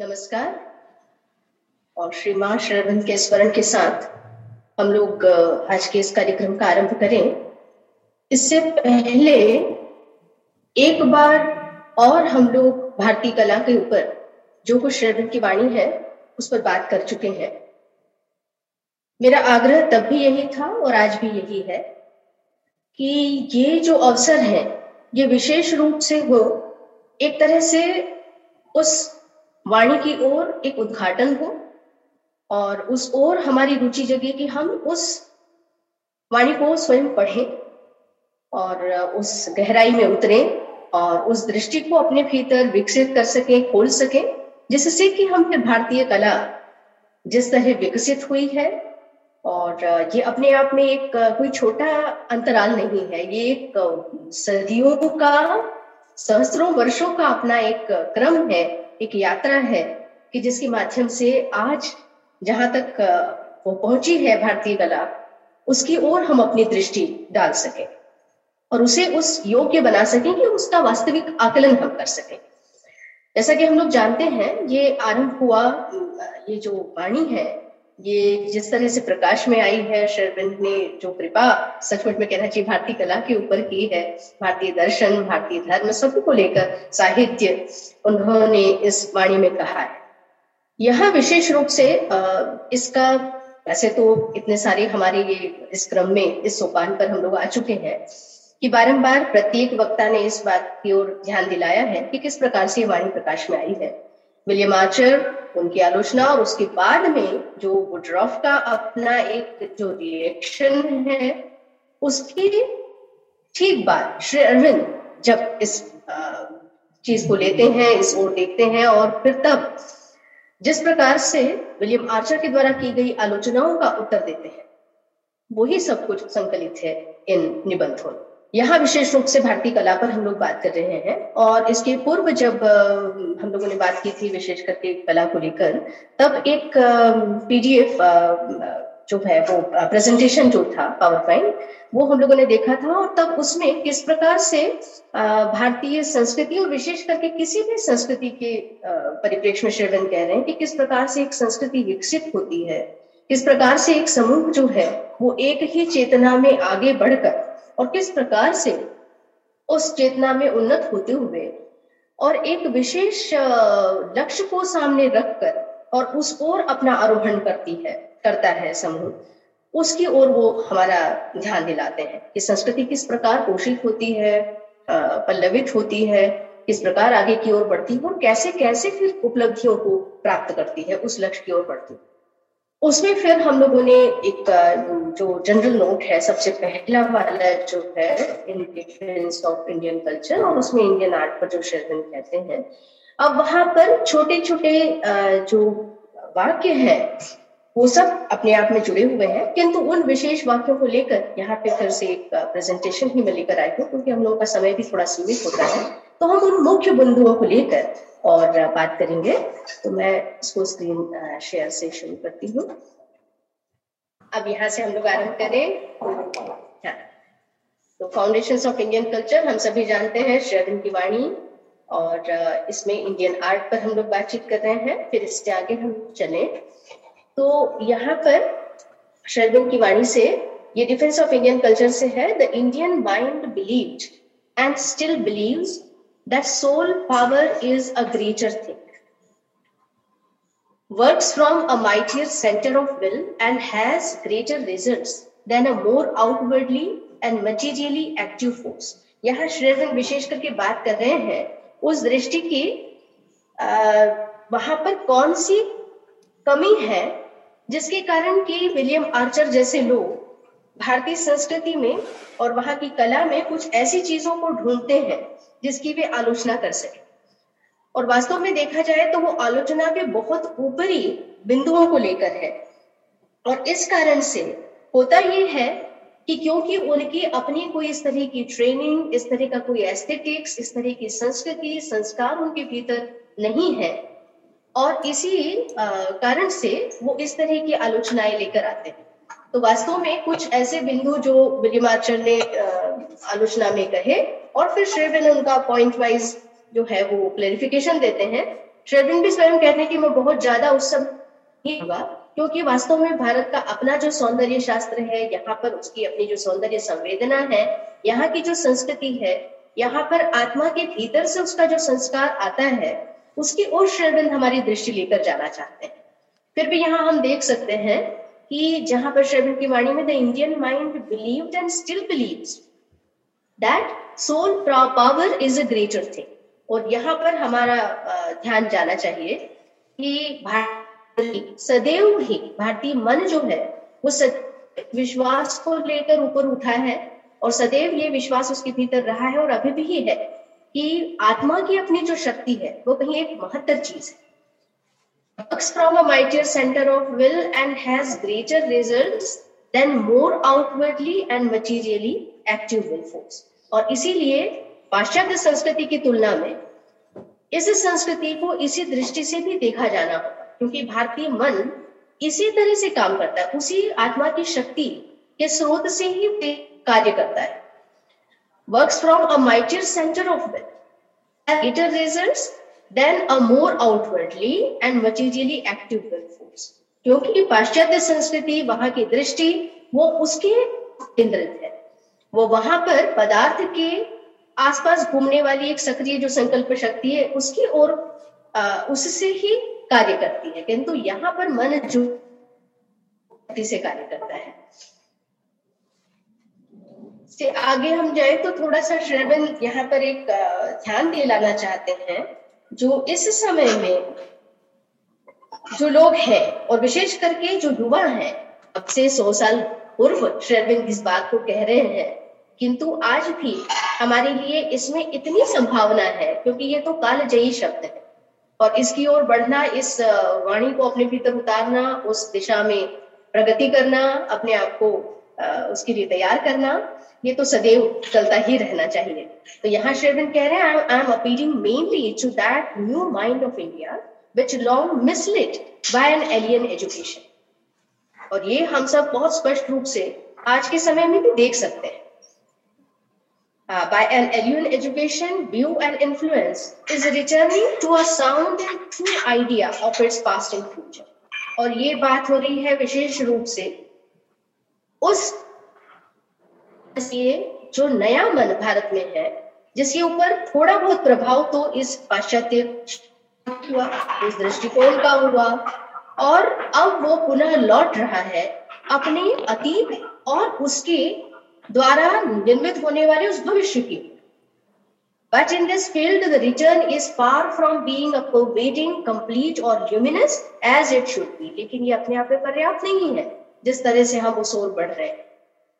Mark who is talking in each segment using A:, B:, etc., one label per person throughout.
A: नमस्कार। और श्री माँ श्रवण के स्मरण के साथ हम लोग आज के इस कार्यक्रम का आरंभ करें। इससे पहले एक बार और हम लोग भारतीय कला के ऊपर, जो कुछ श्रवण की वाणी है, उस पर बात कर चुके हैं। मेरा आग्रह तब भी यही था और आज भी यही है कि ये जो अवसर है, ये विशेष रूप से हो, एक तरह से उस वाणी की ओर एक उद्घाटन हो और उस ओर हमारी रुचि जगे कि हम उस वाणी को स्वयं पढ़ें और उस गहराई में उतरें और उस दृष्टि को अपने भीतर विकसित कर सकें, खोल सकें, जिससे कि हम फिर भारतीय कला जिस तरह विकसित हुई है और ये अपने आप में एक कोई छोटा अंतराल नहीं है। ये एक सदियों का सहस्त्रों वर्षों का अपना एक क्रम है एक यात्रा है कि जिसके माध्यम से आज जहाँ तक वो पहुँची है भारतीय कला, उसकी ओर हम अपनी दृष्टि डाल सके और उसे उस योग्य बना सकें कि उसका वास्तविक आकलन हम कर सकें। जैसा कि हम लोग जानते हैं, ये आरंभ हुआ ये जो वाणी है ये जिस तरह से प्रकाश में आई है, शरविंद ने जो कृपा सचमुच में कहना चाहिए, भारतीय कला के ऊपर की है, भारतीय दर्शन, भारतीय धर्म सभी को लेकर साहित्य, उन्होंने इस वाणी में कहा है। यह विशेष रूप से इसका, वैसे तो इतने सारे हमारे ये इस क्रम में, इस सोपान पर हम लोग आ चुके हैं कि बारंबार प्रत्येक वक्ता ने इस बात की ओर ध्यान दिलाया है कि किस प्रकार से वाणी प्रकाश में आई है। विलियम आर्चर, उनकी आलोचना और उसके बाद में जो वुड्रॉफ का अपना एक जो रिएक्शन है, उसकी ठीक बाद श्री अरविंद जब इस चीज़ को लेते हैं, इस ओर देखते हैं और फिर तब जिस प्रकार से विलियम आर्चर के द्वारा की गई आलोचनाओं का उत्तर देते हैं, वही सब कुछ संकलित है इन निबंधों में। यहाँ विशेष रूप से भारतीय कला पर हम लोग बात कर रहे हैं और इसके पूर्व जब हम लोगों ने बात की थी विशेष करके कला को लेकर, तब एक पीडीएफ जो है वो प्रेजेंटेशन जो था पावर पॉइंट वो हम लोगों ने देखा था और तब उसमें किस प्रकार से भारतीय संस्कृति और विशेष करके किसी भी संस्कृति के परिप्रेक्ष्य में श्रवण कह रहे हैं कि किस प्रकार से एक संस्कृति विकसित होती है, किस प्रकार से एक समूह जो है, वो एक ही चेतना में आगे बढ़कर और किस प्रकार से उस चेतना में उन्नत होते हुए और एक विशेष लक्ष्य को सामने रखकर और उस ओर अपना आरोहण करती है, करता है समूह, उसकी ओर वो हमारा ध्यान दिलाते हैं कि संस्कृति किस प्रकार पोषित होती है पल्लवित होती है, किस प्रकार आगे की ओर बढ़ती है और कैसे कैसे फिर उपलब्धियों को प्राप्त करती है, उस लक्ष्य की ओर बढ़ती है। उसमें फिर हम लोगों ने एक जो जनरल नोट है, सबसे पहला वाला जो है in defence of Indian culture और उसमें इंडियन आर्ट पर जो शेरविन कहते हैं, अब वहाँ पर छोटे छोटे जो वाक्य है, वो सब अपने आप में जुड़े हुए हैं, किंतु उन विशेष वाक्यों को लेकर यहाँ पे फिर से एक प्रेजेंटेशन ही मैं लेकर आई हूँ, क्योंकि हम लोगों का समय भी थोड़ा सीमित होता है। तो हम उन मुख्य बिंदुओं को लेकर और बात करेंगे। तो मैं इसको स्क्रीन शेयर से शुरू करती हूँ। अब यहाँ से हम लोग आरंभ करें। हाँ। तो फाउंडेशन ऑफ़ इंडियन कल्चर हम सभी जानते हैं श्रवण की वाणी और इसमें इंडियन आर्ट पर हम लोग बातचीत कर रहे हैं। फिर इससे आगे हम चले। तो यहाँ पर श्रवण की वाणी से ये डिफेंस ऑफ़ इंडियन कल्चर से है। The Indian mind believed and still believes that soul power is a greater thing. Works from a mightier center of will and has greater results than a more outwardly and materially active force. यहाँ श्रेयन विशेष करके बात कर रहे हैं उस दृष्टि की वहाँ पर कौन सी कमी है जिसके कारण कि विलियम आर्चर जैसे लोग भारतीय संस्कृति में और वहाँ की कला में कुछ ऐसी चीज़ों को ढूंढते हैं, जिसकी वे आलोचना कर सके। और वास्तव में देखा जाए तो वो आलोचना के बहुत ऊपरी बिंदुओं को लेकर है। और इस कारण से होता ये है कि क्योंकि उनकी अपनी कोई इस तरह की ट्रेनिंग इस तरह का कोई एस्थेटिक्स इस तरह की संस्कृति, संस्कार उनके भीतर नहीं है, और इसी कारण से वो इस तरह की आलोचनाएँ लेकर आते हैं। तो वास्तव में कुछ ऐसे बिंदु जो विलियमाचर ने आलोचना में कहे, और फिर श्रेविन उनका पॉइंट वाइज जो है वो क्लेरिफिकेशन देते हैं। शेरविन भी स्वयं कहते हैं कि मैं बहुत ज़्यादा उस सब नहीं होगा क्योंकि वास्तव में भारत का अपना जो सौंदर्य शास्त्र है, यहाँ पर उसकी अपनी जो सौंदर्य संवेदना है, यहाँ की जो संस्कृति है, यहाँ पर आत्मा के भीतर से उसका जो संस्कार आता है, उसकी ओर शेरविन हमारी दृष्टि लेकर जाना चाहते हैं। फिर भी यहाँ हम देख सकते हैं कि जहाँ पर शेरविन की वाणी में the Indian mind believed and still believes that soul power is a greater thing. और यहाँ पर हमारा ध्यान जाना चाहिए कि भारतीय सदैव ही, भारतीय मन जो है, वो विश्वास को लेकर ऊपर उठा है और सदैव ये विश्वास उसके भीतर रहा है और अभी भी है कि आत्मा की अपनी जो शक्ति है, वो कहीं एक महत्तर चीज़ है। works from a mightier center of will and has greater results than more outwardly and materially active will force. और इसीलिए पाश्चात्य संस्कृति की तुलना में इस संस्कृति को इसी दृष्टि से भी देखा जाना होगा, क्योंकि भारतीय मन इसी तरह से काम करता है उसी आत्मा की शक्ति के स्रोत से ही कार्य करता है work from a mightier centre of will result a more outwardly and materially active will force क्योंकि पाश्चात्य संस्कृति वहाँ की दृष्टि, वो उसके केंद्रित है। वो वहाँ पर पदार्थ के आसपास घूमने वाली एक सक्रिय जो संकल्प शक्ति है, उसकी ओर उससे ही कार्य करती है। किंतु यहाँ पर मन जो से कार्य करता है। से आगे हम जाए तो थोड़ा सा श्रेवन यहाँ पर एक ध्यान दिलाना चाहते हैं। जो इस समय में जो लोग हैं और विशेष करके जो युवा हैं, अब से सौ साल पूर्व श्रेविंग इस बात को कह रहे हैं। किंतु आज भी हमारे लिए इसमें इतनी संभावना है, क्योंकि ये तो कालजयी शब्द है। और इसकी ओर बढ़ना, इस वाणी को अपने भीतर उतारना, उस दिशा में प्रगति करना, अपने आप को उसके लिए तैयार करना ये तो सदैव चलता ही रहना चाहिए। तो यहाँ शेरविन कह रहे हैं I am appealing mainly to that new mind of India which long misled by an alien education और ये हम सब बहुत स्पष्ट रूप से आज के समय में भी देख सकते हैं। Uh, by an alien education, view and influence is returning to a sound and true idea of its past and future. और ये बात हो रही है विशेष रूप से उस जो नया मन भारत में है जिसके ऊपर थोड़ा बहुत प्रभाव तो इस पाश्चात्य हुआ इस दृष्टिकोण का हुआ और अब वो पुनः लौट रहा है अपने अतीत और उसके द्वारा निर्मित होने वाले उस भविष्य की But in this field, the return is far from being a pervading, complete or luminous as it should. लेकिन ये अपने आप में पर्याप्त नहीं है जिस तरह से हम उस ओर बढ़ रहे हैं।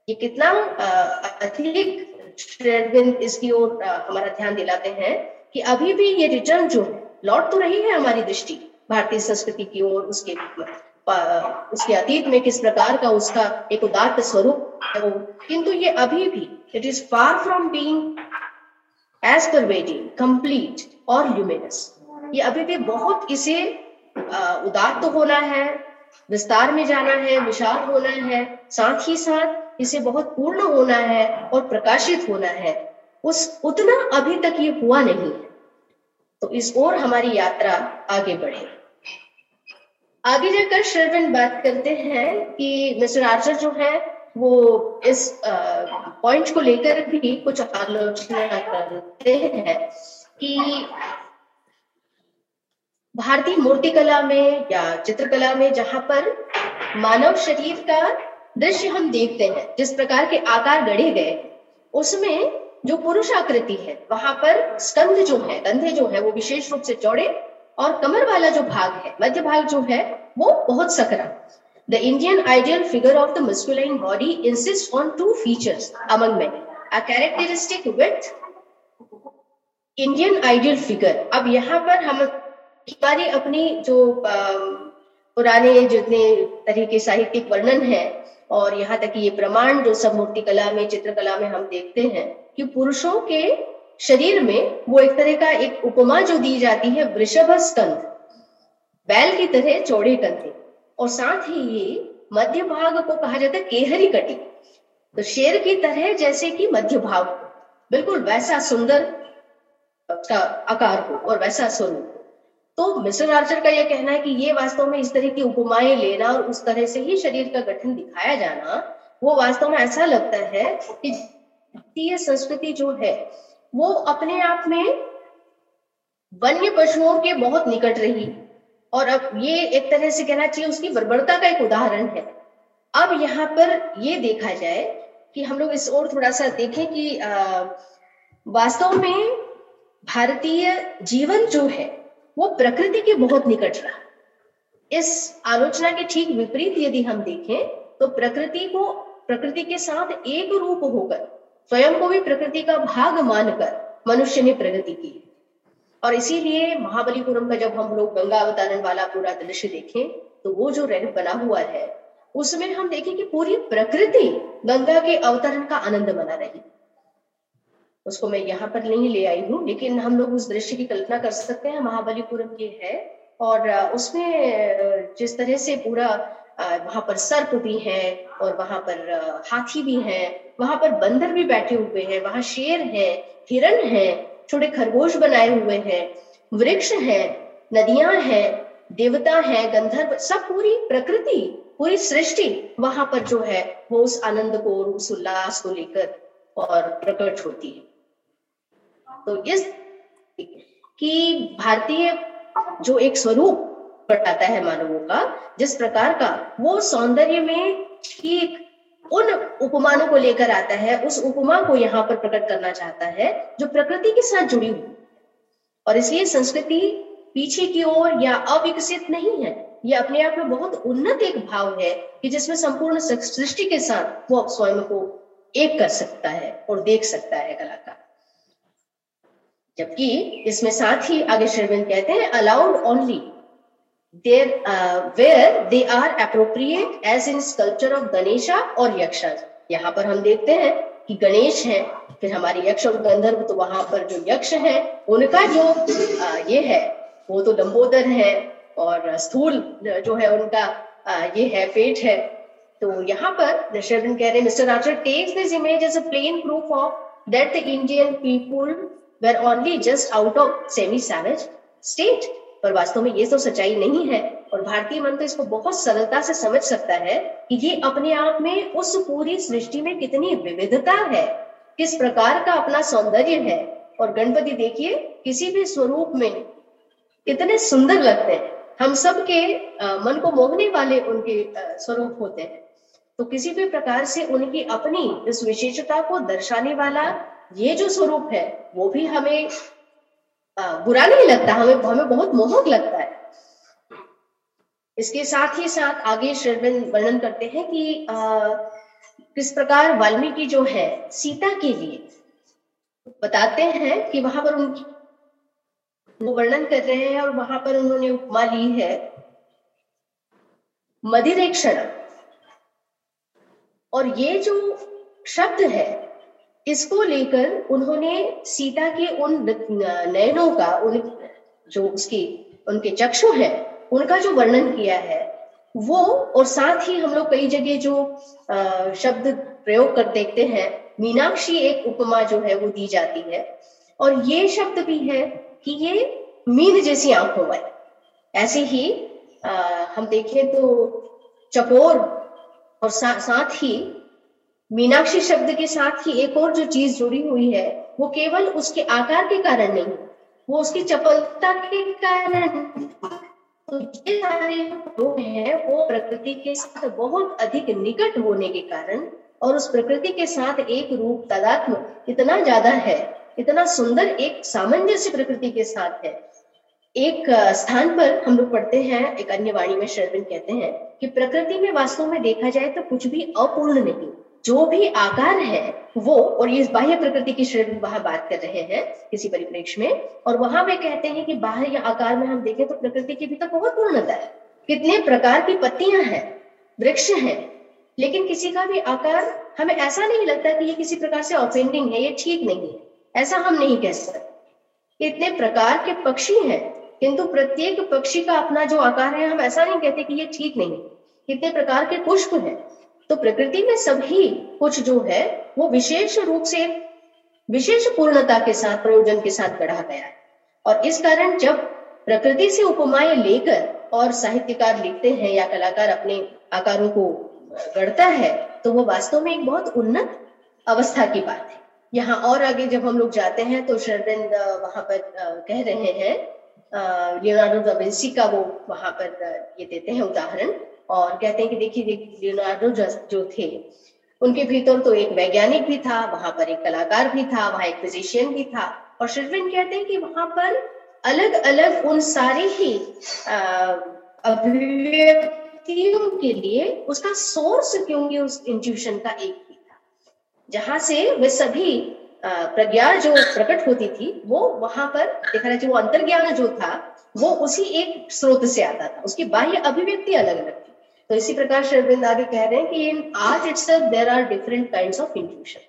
A: ये कितना अधिक इसकी ओर हमारा ध्यान दिलाते हैं कि अभी भी ये रिटर्न जो है, लौट तो रही है हमारी दृष्टि, भारतीय संस्कृति की ओर उसके उसके अतीत में किस प्रकार का उसका एक उदात्त स्वरूप है वो। किंतु ये अभी भी it is far from being as pervading complete और ल्यूमिनस ये अभी भी बहुत इसे उदात्त होना है विस्तार में जाना है, विशाल होना है, साथ ही साथ इसे बहुत पूर्ण होना है और प्रकाशित होना है। उस, उतना अभी तक ये हुआ नहीं तो इस ओर हमारी यात्रा आगे बढ़े। आगे जाकर शर्विन बात करते हैं कि मिस्टर आर्चर जो है, वो इस पॉइंट को लेकर भी कुछ आलोचना करते हैं कि भारतीय मूर्तिकला में या चित्रकला में जहाँ पर मानव शरीर का दृश्य हम देखते हैं, जिस प्रकार के आकार गढ़े गए उसमें जो पुरुष आकृति है, वहाँ पर स्कंध जो है, कंधे जो है, वो विशेष रूप से चौड़े और कमर वाला जो भाग है, मध्य भाग जो है, वो बहुत Sakra. The Indian ideal figure of the masculine body insist on two features among many a characteristic with Indian ideal figure अब यहाँ पर हम हमारी अपनी जो पुराने जितने तरह के साहित्यिक वर्णन है और यहाँ तक ये प्रमाण जो सब मूर्ति कला में, चित्रकला में हम देखते हैं कि पुरुषों के शरीर में वो एक तरह का एक उपमा जो दी जाती है, वृषभ स्कंध बैल की तरह चौड़े कंधे। और साथ ही ये मध्य भाग को कहा जाता है केहरी कटी। तो शेर की तरह जैसे कि मध्य भाग बिल्कुल वैसा सुंदर का आकार हो और वैसा स्वरूप तो मिस्टर आर्चर का यह कहना है कि ये वास्तव में इस तरह की उपमाएँ लेना और उस तरह से ही शरीर का गठन दिखाया जाना, वो वास्तव में ऐसा लगता है कि भारतीय संस्कृति जो है, वो अपने आप में वन्य पशुओं के बहुत निकट रही। और अब ये एक तरह से कहना चाहिए, उसकी बर्बरता का एक उदाहरण है। अब यहाँ पर ये देखा जाए कि हम लोग इस ओर थोड़ा सा देखें कि वास्तव में भारतीय जीवन जो है वो प्रकृति के बहुत निकट रहा। इस आलोचना के ठीक विपरीत यदि हम देखें तो प्रकृति को, प्रकृति के साथ एक रूप होकर, स्वयं को भी प्रकृति का भाग मानकर मनुष्य ने प्रगति की। और इसीलिए महाबलीपुरम का जब हम लोग गंगा अवतरण वाला पूरा दृश्य देखें तो वो जो रैंप बना हुआ है, उसमें हम देखें कि पूरी प्रकृति गंगा के अवतरण का आनंद मना रही। उसको मैं यहाँ पर नहीं ले आई हूँ, लेकिन हम लोग उस दृश्य की कल्पना कर सकते हैं, महाबलीपुरम ये है। और उसमें जिस तरह से पूरा वहाँ पर सर्प भी है और वहाँ पर हाथी भी है, वहाँ पर बंदर भी बैठे हुए हैं, वहाँ शेर है, हिरण है, छोटे खरगोश बनाए हुए हैं, वृक्ष है, नदियाँ हैं, देवता है, गंधर्व, सब पूरी प्रकृति, पूरी सृष्टि वहाँ पर जो है, वो उस आनंद को उस उल्लास को लेकर और प्रकट होती है। तो इस कि भारतीय जो एक स्वरूप बताता है मानवों का, जिस प्रकार का, वो सौंदर्य में ठीक उन उपमानों को लेकर आता है, उस उपमा को यहाँ पर प्रकट करना चाहता है, जो प्रकृति के साथ जुड़ी हुई और इसलिए संस्कृति पीछे की ओर या अविकसित नहीं है, ये अपने आप में बहुत उन्नत एक भाव है कि जिसमें संपूर्ण सृष्टि के साथ वो स्वयं को एक कर सकता है और देख सकता है कलाकार। जबकि इसमें साथ ही आगे शर्विन कहते हैं allowed only there where they are appropriate as in sculpture of Ganesha और यक्ष यहाँ पर हम देखते हैं कि गणेश है फिर हमारे यक्ष और गंधर्व तो वहाँ पर जो यक्ष है उनका जो आ, uh, ये है वो तो लंबोदर है और स्थूल जो है उनका ये है पेट है। तो यहाँ पर शर्विन कह रहे mister Archer takes this image as a plain proof of that the Indian people were only just out of semi savage state पर वास्तव में ये तो सच्चाई नहीं है। और भारतीय मन तो इसको बहुत सरलता से समझ सकता है कि ये अपने आप में उस पूरी सृष्टि में कितनी विविधता है, किस प्रकार का अपना सौंदर्य है। और गणपति देखिए, किसी भी स्वरूप में कितने सुंदर लगते हैं। हम सब के मन को मोहने वाले उनके स्वरूप होते हैं। तो किसी भी प्रकार से उनकी अपनी इस विशेषता को दर्शाने वाला ये जो स्वरूप है वो भी हमें बुरा नहीं लगता हमें हमें बहुत मोहक लगता है। इसके साथ ही साथ आगे शर्विन वर्णन करते हैं कि आ, किस प्रकार वाल्मीकि जो है सीता के लिए बताते हैं कि वहाँ पर उनकी वो वर्णन कर रहे हैं और वहाँ पर उन्होंने उपमा ली है। मदिरेक्षण। और ये जो शब्द है इसको लेकर उन्होंने सीता के उन नयनों का उन जो उसकी उनके चक्षु है उनका जो वर्णन किया है वो और साथ ही हम लोग कई जगह जो शब्द प्रयोग कर देखते हैं मीनाक्षी एक उपमा जो है वो दी जाती है और ये शब्द भी है कि ये मीन जैसी आँखों वाली। ऐसे ही आ, हम देखें तो चकोर और सा, साथ ही मीनाक्षी शब्द के साथ ही एक और जो चीज़ जुड़ी हुई है, वो केवल उसके आकार के कारण नहीं, वो उसकी चपलता के कारण तो है, वो प्रकृति के साथ बहुत अधिक निकट होने के कारण और उस प्रकृति के साथ एक रूप तदात्म इतना ज़्यादा है, इतना सुंदर, एक सामंजस्य प्रकृति के साथ है। एक स्थान पर हम लोग पढ़ते हैं, एक अन्य वाणी में शर्विन कहते हैं कि प्रकृति में वास्तव में देखा जाए तो कुछ भी अपूर्ण नहीं। जो भी आकार है, वो, और ये बाह्य प्रकृति की शरीर वहाँ बात कर रहे हैं, किसी परिप्रेक्ष्य में, और वहाँ में कहते हैं कि बाह्य आकार में हम देखें तो प्रकृति के भीतर बहुत पूर्णता है। कितने प्रकार की पत्तियाँ हैं, वृक्ष हैं, लेकिन किसी का भी आकार, हमें ऐसा नहीं लगता कि ये किसी प्रकार से ऑफेंडिंग है, ये ठीक नहीं है, ऐसा हम नहीं कह सकते। इतने प्रकार के पक्षी हैं, किंतु प्रत्येक पक्षी का अपना जो आकार है, हम ऐसा नहीं कहते कि ये ठीक नहीं कितने प्रकार के पुष्प हैं तो प्रकृति में सभी कुछ जो है, वो विशेष रूप से विशेष पूर्णता के साथ, प्रयोजन के साथ गढ़ा गया है। और इस कारण जब प्रकृति से उपमाएँ लेकर और साहित्यकार लिखते हैं या कलाकार अपने आकारों को गढ़ता है तो वो वास्तव में एक बहुत उन्नत अवस्था की बात है। यहाँ और आगे जब हम लोग जाते हैं तो शरविंद वहाँ पर कह रहे हैं लियोनार्डो डविंसी का वो वहाँ पर ये देते हैं उदाहरण। और कहते हैं कि देखिए लियोनार्डो जो थे, उनके भीतर तो एक वैज्ञानिक भी था, वहाँ पर एक कलाकार भी था, वहाँ एक फिजिशियन भी था। और शर्विन कहते हैं कि वहाँ पर अलग अलग उन सारे ही अभिव्यक्तियों के लिए उसका सोर्स क्योंकि उस इंट्यूशन का एक ही था? जहाँ से वे सभी प्रज्ञा जो प्रकट होती थी, वो वहाँ पर देखा जाए, वो अंतर्ज्ञान जो था, वो उसी एक स्रोत से आता था। उसकी बाह्य अभिव्यक्ति अलग अलग तो इसी प्रकार शेरविंद आगे कह रहे हैं कि in art it's there are different kind of intuition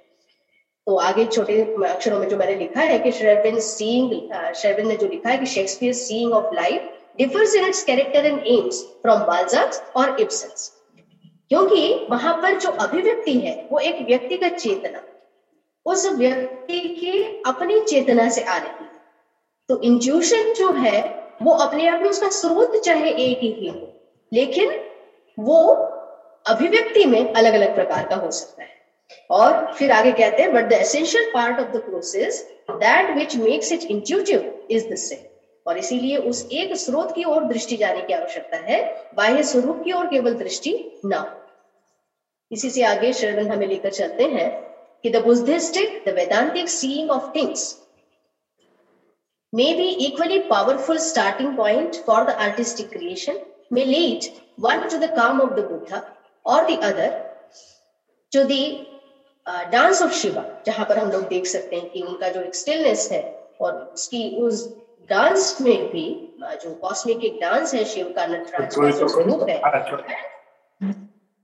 A: तो आगे छोटे अक्षरों में जो मैंने लिखा है कि शेरविन सीइंग शेरविन ने जो लिखा है कि Shakespeare seeing of life differs in its character and aims from Balzac's और इब्सन्स क्योंकि वहाँ पर जो अभिव्यक्ति है, वो एक व्यक्तिगत चेतना, उस व्यक्ति की अपनी चेतना से आ रही है। तो इंट्यूशन जो है, वो अपने आप में उसका स्रोत चाहे एक ही हो, लेकिन वो अभिव्यक्ति में अलग अलग प्रकार का हो सकता है। और फिर आगे कहते हैं but the essential part of the process that which makes it intuitive is the same और इसीलिए उस एक स्रोत की ओर दृष्टि जाने की आवश्यकता है। बाह्य स्वरूप की ओर केवल दृष्टि ना इसी से आगे शरण हमें लेकर चलते हैं कि the Buddhistic the Vedantic seeing of things may be equally powerful starting point for the artistic creation may lead one to the calm of the buddha or the other to the dance of Shiva जहाँ पर हम लोग देख सकते हैं कि उनका जो एक स्टिलनेस है और उसकी उस डांस में भी जो कॉस्मिक एक डांस है शिव का नटराज का जो स्वरूप है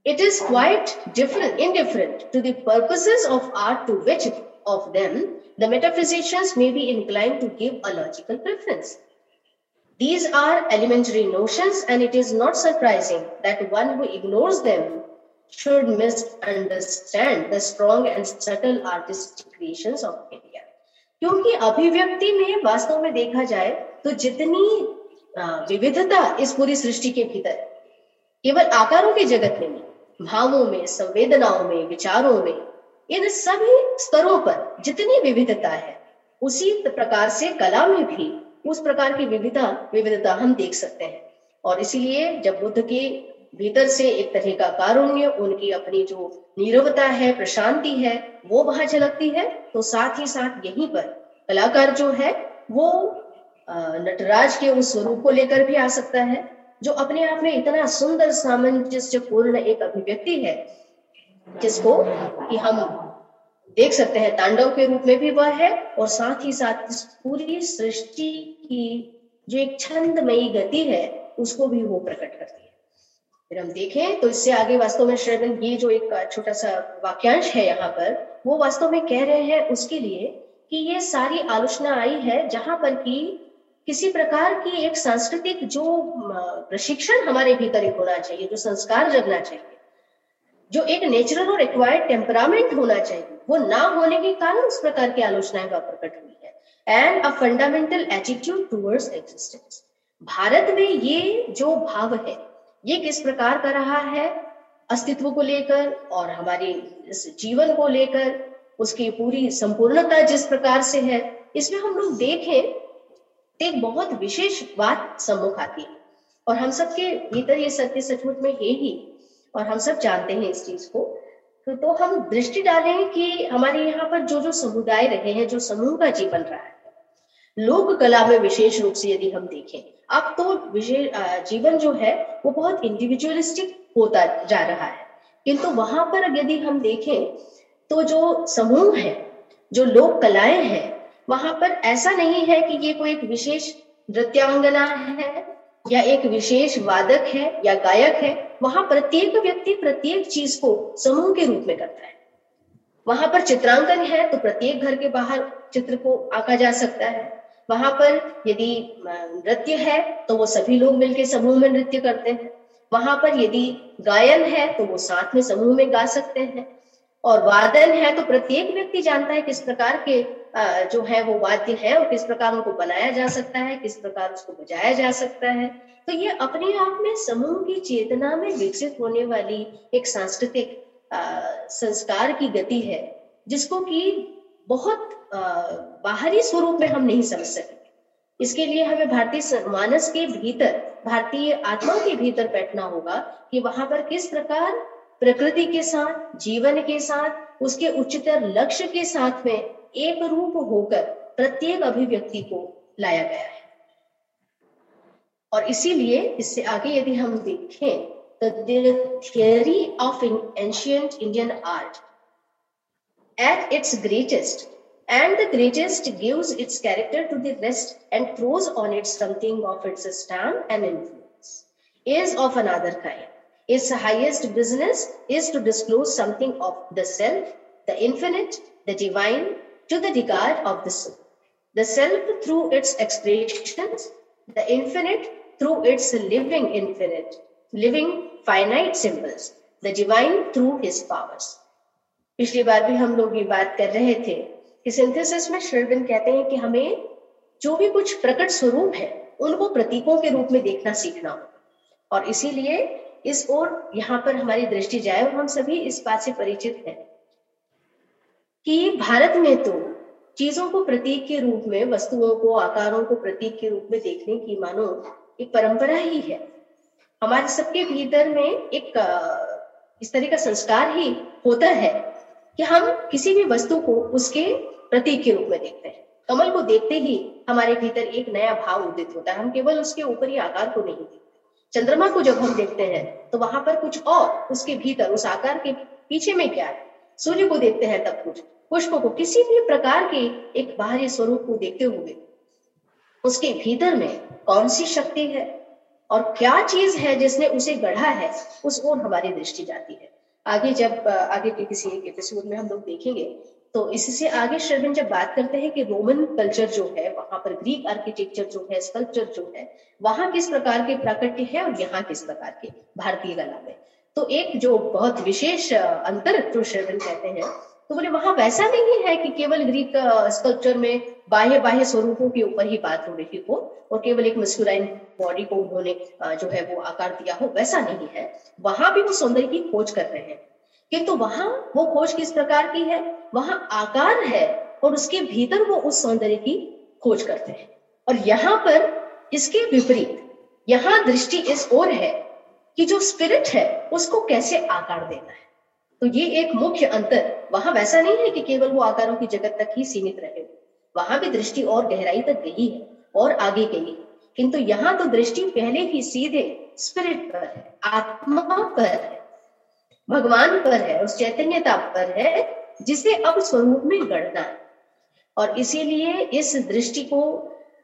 A: it is quite different indifferent to the purposes of art to which of them the metaphysicians may be inclined to give a logical preference these are elementary notions and it is not surprising that one who ignores them should misunderstand the strong and subtle artistic creations of India. क्योंकि अभिव्यक्ति में वास्तव में देखा जाए तो जितनी विविधता इस पूरी सृष्टि के भीतर केवल आकारों के जगत में नहीं भावों में संवेदनाओं में विचारों में इन सभी स्तरों पर जितनी विविधता है उसी प्रकार से कला में भी उस प्रकार की विविधता विविधता हम देख सकते हैं। और इसीलिए जब बुद्ध की भीतर से एक तरह का कारुण्य, उनकी अपनी जो नीरवता है, प्रशांति है, वो वहाँ झलकती है तो साथ ही साथ यहीं पर कलाकार जो है, वो नटराज के उस स्वरूप को लेकर भी आ सकता है, जो अपने आप में इतना सुंदर सामंजस्य पूर्ण एक अभिव्यक्ति है, जिसको कि हम देख सकते हैं, तांडव के रूप में भी वह है और साथ ही साथ इस पूरी सृष्टि की जो एक छंदमयी गति है, उसको भी वो प्रकट करती है। फिर हम देखें तो इससे आगे वास्तव में श्रेवन ये जो एक छोटा सा वाक्यांश है यहाँ पर, वो वास्तव में कह रहे हैं उसके लिए कि ये सारी आलोचना आई है जहाँ पर कि किसी प्रकार की एक सांस्कृतिक जो प्रशिक्षण हमारे भीतर एक होना चाहिए, जो संस्कार जगना चाहिए। जो एक नेचुरल और एक्वायर्ड टेम्परामेंट होना चाहिए, वो ना होने के कारण उस प्रकार की आलोचनाएँ वहाँ प्रकट हुई है। And a fundamental attitude towards existence Bharat में ये जो भाव है, ये किस प्रकार का रहा है? अस्तित्व को लेकर और हमारे इस जीवन को लेकर, उसकी पूरी संपूर्णता जिस प्रकार से है, इसमें हम लोग देखें तो एक बहुत विशेष बात सम्मुख आती है। और हम सबके भीतर ये सत्य सचमुच में है ही। और हम सब जानते हैं इस चीज़ को। तो, तो हम दृष्टि डालें कि हमारे यहाँ पर जो जो समुदाय रहे हैं जो समूह का जीवन रहा है लोक कला में विशेष रूप से यदि हम देखें अब तो विशेष जीवन जो है वो बहुत इंडिविजुअलिस्टिक होता जा रहा है। किंतु वहाँ पर यदि हम देखें तो जो समूह है जो लोक कलाएँ हैं वहाँ पर ऐसा नहीं है कि ये कोई एक विशेष नृत्यांगना है या एक विशेष वादक है या गायक है, वहाँ प्रत्येक व्यक्ति प्रत्येक चीज़ को समूह के रूप में करता है। वहाँ पर चित्रांकन है तो प्रत्येक घर के बाहर चित्र को आंका जा सकता है। वहाँ पर यदि नृत्य है तो वो सभी लोग मिलकर समूह में नृत्य करते हैं। वहाँ पर यदि गायन है तो वो साथ में समूह में गा सकते हैं। और वादन है तो प्रत्येक व्यक्ति जानता है किस प्रकार के जो है वो वाद्य है और किस प्रकार उनको बनाया जा सकता है, किस प्रकार उसको बजाया जा सकता है। तो ये अपने आप में समूह की चेतना में विकसित होने वाली एक सांस्कृतिक संस्कार की गति है, जिसको कि बहुत बाहरी स्वरूप में हम नहीं समझ सकते इसके लिए हमें भारतीय मानस के भीतर, भारतीय आत्मा के भीतर बैठना होगा कि वहाँ पर किस प्रकार प्रकृति के साथ, जीवन के साथ, उसके उच्चतर लक्ष्य के साथ में एक रूप होकर प्रत्येक अभिव्यक्ति को लाया गया है। और इसीलिए इससे आगे यदि हम देखें तो theory of in ancient Indian art at its greatest and the greatest gives its character to the rest and throws on its something of its stand and influence is of another kind Its highest business is to disclose something of the self, the infinite, the divine, to the regard of the soul. The self through its expressions, the infinite through its living infinite, living finite symbols, the divine through his powers. पिछली बार भी हम लोग ये बात कर रहे थे कि सिंथेसिस में श्रीविन कहते हैं कि हमें जो भी कुछ प्रकट स्वरूप है उनको प्रतीकों के रूप में देखना सीखना होगा और इसीलिए इस ओर यहाँ पर हमारी दृष्टि जाए और हम सभी इस बात से परिचित हैं कि भारत में तो चीज़ों को प्रतीक के रूप में, वस्तुओं को, आकारों को प्रतीक के रूप में देखने की मानो एक परंपरा ही है। हमारे सबके भीतर में एक इस तरह का संस्कार ही होता है कि हम किसी भी वस्तु को उसके प्रतीक के रूप में देखते हैं। कमल को देखते ही हमारे भीतर एक नया भाव उदित होता है। हम केवल उसके ऊपरी आकार को नहीं देखते। चंद्रमा को जब हम देखते हैं तो वहाँ पर कुछ और उसके भीतर, उस आकार के पीछे में क्या है? सूर्य को देखते हैं तब कुछ। पुष्प को किसी भी प्रकार के एक बाहरी स्वरूप को देखते हुए, उसके भीतर में कौन सी शक्ति है और क्या चीज़ है जिसने उसे गढ़ा है, उस ओर हमारी दृष्टि जाती है। आगे जब, आगे के किसी एक एपिसोड में हम लोग देखेंगे तो इससे आगे श्रविन जब बात करते हैं कि रोमन कल्चर जो है, वहाँ पर ग्रीक आर्किटेक्चर जो है स्कल्पचर जो है, वहाँ किस प्रकार के प्राकृत्य है और यहाँ किस प्रकार के भारतीय कला में। तो एक जो बहुत विशेष अंतर जो श्रविन कहते हैं तो बोले, वहाँ वैसा नहीं है कि केवल ग्रीक स्कल्पचर में बाह्य बाह्य स्वरूपों के ऊपर ही बात हो रही हो और केवल एक मस्कुलाइन बॉडी को उन्होंने जो है वो आकार दिया हो, वैसा नहीं है। वहाँ भी वो सौंदर्य की खोज कर रहे हैं। किंतु वहाँ वो खोज किस प्रकार की है? वहाँ आकार है और उसके भीतर वो उस सौंदर्य की खोज करते हैं। और यहाँ पर इसके विपरीत, यहाँ दृष्टि इस ओर है कि जो स्पिरिट है, उसको कैसे आकार देना है? तो ये एक मुख्य अंतर। वहाँ वैसा नहीं है कि केवल वो आकारों की जगत तक ही सीमित रहे वहाँ भी दृष्टि और गहराई तक गई है, और आगे गई किंतु यहाँ तो दृष्टि पहले ही सीधे स्पिरिट पर है, आत्मा पर है, भगवान पर है, उस चैतन्यता पर है, जिसे अब स्वरूप में गढ़ना है। और इसीलिए इस दृष्टि को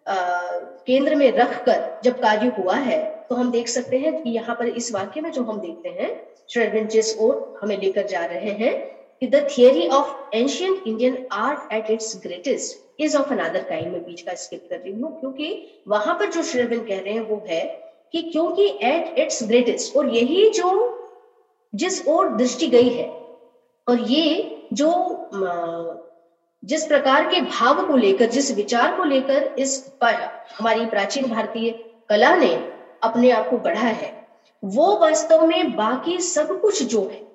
A: केंद्र में रखकर जब कार्य हुआ है तो हम देख सकते हैं कि यहाँ पर इस वाक्य में जो हम देखते हैं श्रेडविन जिस ओर हमें लेकर जा रहे हैं कि the theory of ancient Indian art at its greatest is of another kind में बीच का स्किप कर रही हूँ, क्योंकि वहाँ पर जो श्रेडविन कह रहे हैं वो है कि क्योंकि एट इट्स ग्रेटेस्ट और यही जो, जिस ओर दृष्टि गई है, और ये जो जिस प्रकार के भाव को लेकर, जिस विचार को लेकर इस हमारी प्राचीन भारतीय कला ने अपने आप को बढ़ा है, वो वास्तव में बाकी सब कुछ जो है,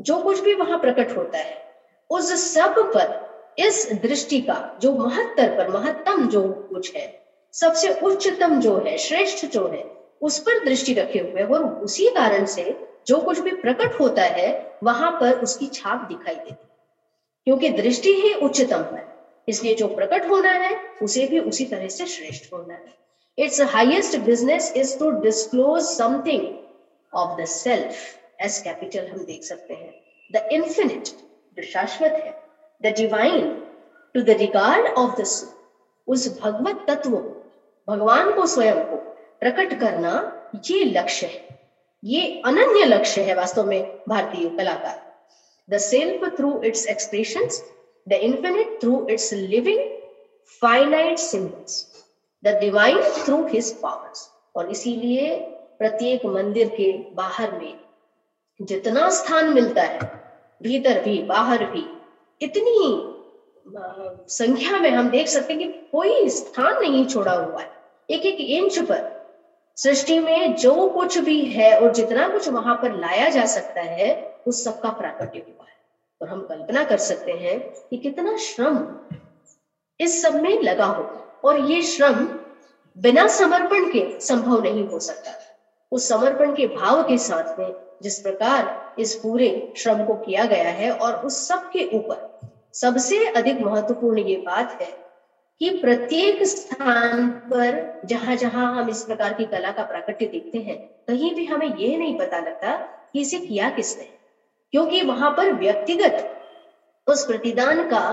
A: जो कुछ भी वहाँ प्रकट होता है, उस सब पर, इस दृष्टि का जो महत्तर पर, महत्तम जो कुछ है, सबसे उच्चतम जो है, श्रेष्ठ जो है, उस पर दृष्टि रखे हुए और उसी कारण से जो कुछ भी प्रकट होता है, वहाँ पर उसकी छाप दिखाई देती क्योंकि दृष्टि ही उच्चतम है। इसलिए जो प्रकट होना है, उसे भी उसी तरह से श्रेष्ठ होना है। Its highest business is to disclose something of the self S capital हम देख सकते हैं। द इंफिनिट जो शाश्वत है। The divine to the regard of the उस भगवत तत्व भगवान को स्वयं को प्रकट करना ये लक्ष्य है। ये अनन्य लक्ष्य है वास्तव में भारतीय कलाकार। The self through its expression the infinite through its living finite symbols the divine through his powers और इसीलिए प्रत्येक मंदिर के बाहर में जितना स्थान मिलता है, भीतर भी, बाहर भी, इतनी संख्या में हम देख सकते हैं कि कोई स्थान नहीं छोड़ा हुआ है। एक एक इंच पर सृष्टि में जो कुछ भी है और जितना कुछ वहाँ पर लाया जा सकता है, उस सबका प्राकट्य हुआ है। और हम कल्पना कर सकते हैं कि कितना श्रम इस सब में लगा हो। और ये श्रम बिना समर्पण के संभव नहीं हो सकता। उस समर्पण के भाव के साथ में जिस प्रकार इस पूरे श्रम को किया गया है और उस सब के ऊपर सबसे अधिक महत्वपूर्ण ये बात है कि प्रत्येक स्थान पर जहाँ जहाँ हम इस प्रकार की कला का प्राकट्य देखते हैं, कहीं भी हमें यह नहीं पता लगता कि इसे किया किसने। क्योंकि वहाँ पर व्यक्तिगत उस प्रतिदान का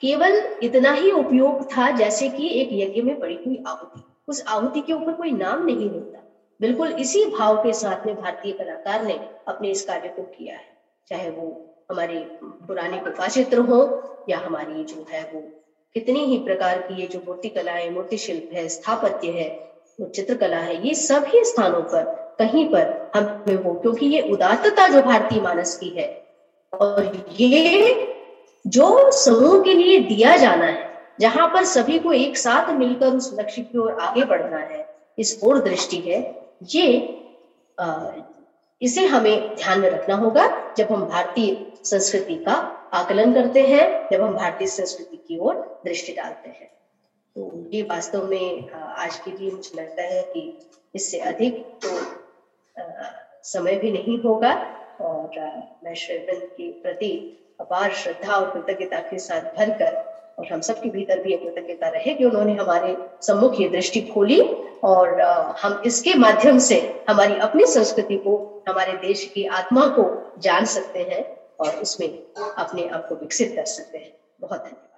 A: केवल इतना ही उपयोग था जैसे कि एक यज्ञ में पड़ी हुई आहुति। उस आहुति के ऊपर कोई नाम नहीं होता। बिल्कुल इसी भाव के साथ में भारतीय कलाकार ने अपने इस कार्य को किया है। चाहे वो हमारे पुराने गुफा चित्र हो या हमारी जो है वो कितनी ही प्रकार की ये जो मूर्ति कला है मूर्ति शिल्प है स्थापत्य है चित्रकला है ये सभी स्थानों पर कहीं पर हमें वो क्योंकि ये उदात्तता जो भारतीय मानस की है और ये जो समूह के लिए दिया जाना है जहाँ पर सभी को एक साथ मिलकर उस लक्ष्य की ओर आगे बढ़ना है इस ओर दृष्टि है ये आ, इसे हमें ध्यान में रखना होगा जब हम भारतीय संस्कृति का आकलन करते हैं, जब हम भारतीय संस्कृति की ओर दृष्टि डालते हैं। तो ये वास्तव में आज के लिए मुझे लगता है कि इससे अधिक तो समय भी नहीं होगा। और मैं श्रीवृंद के प्रति अपार श्रद्धा और कृतज्ञता के साथ भर कर और हम सबके भीतर भी कृतज्ञता रहे कि उन्होंने हमारे सम्मुख ये दृष्टि खोली और हम इसके माध्यम से हमारी अपनी संस्कृति को, हमारे देश की आत्मा को जान सकते हैं। और उसमें अपने आप को विकसित कर सकते हैं। बहुत धन्यवाद।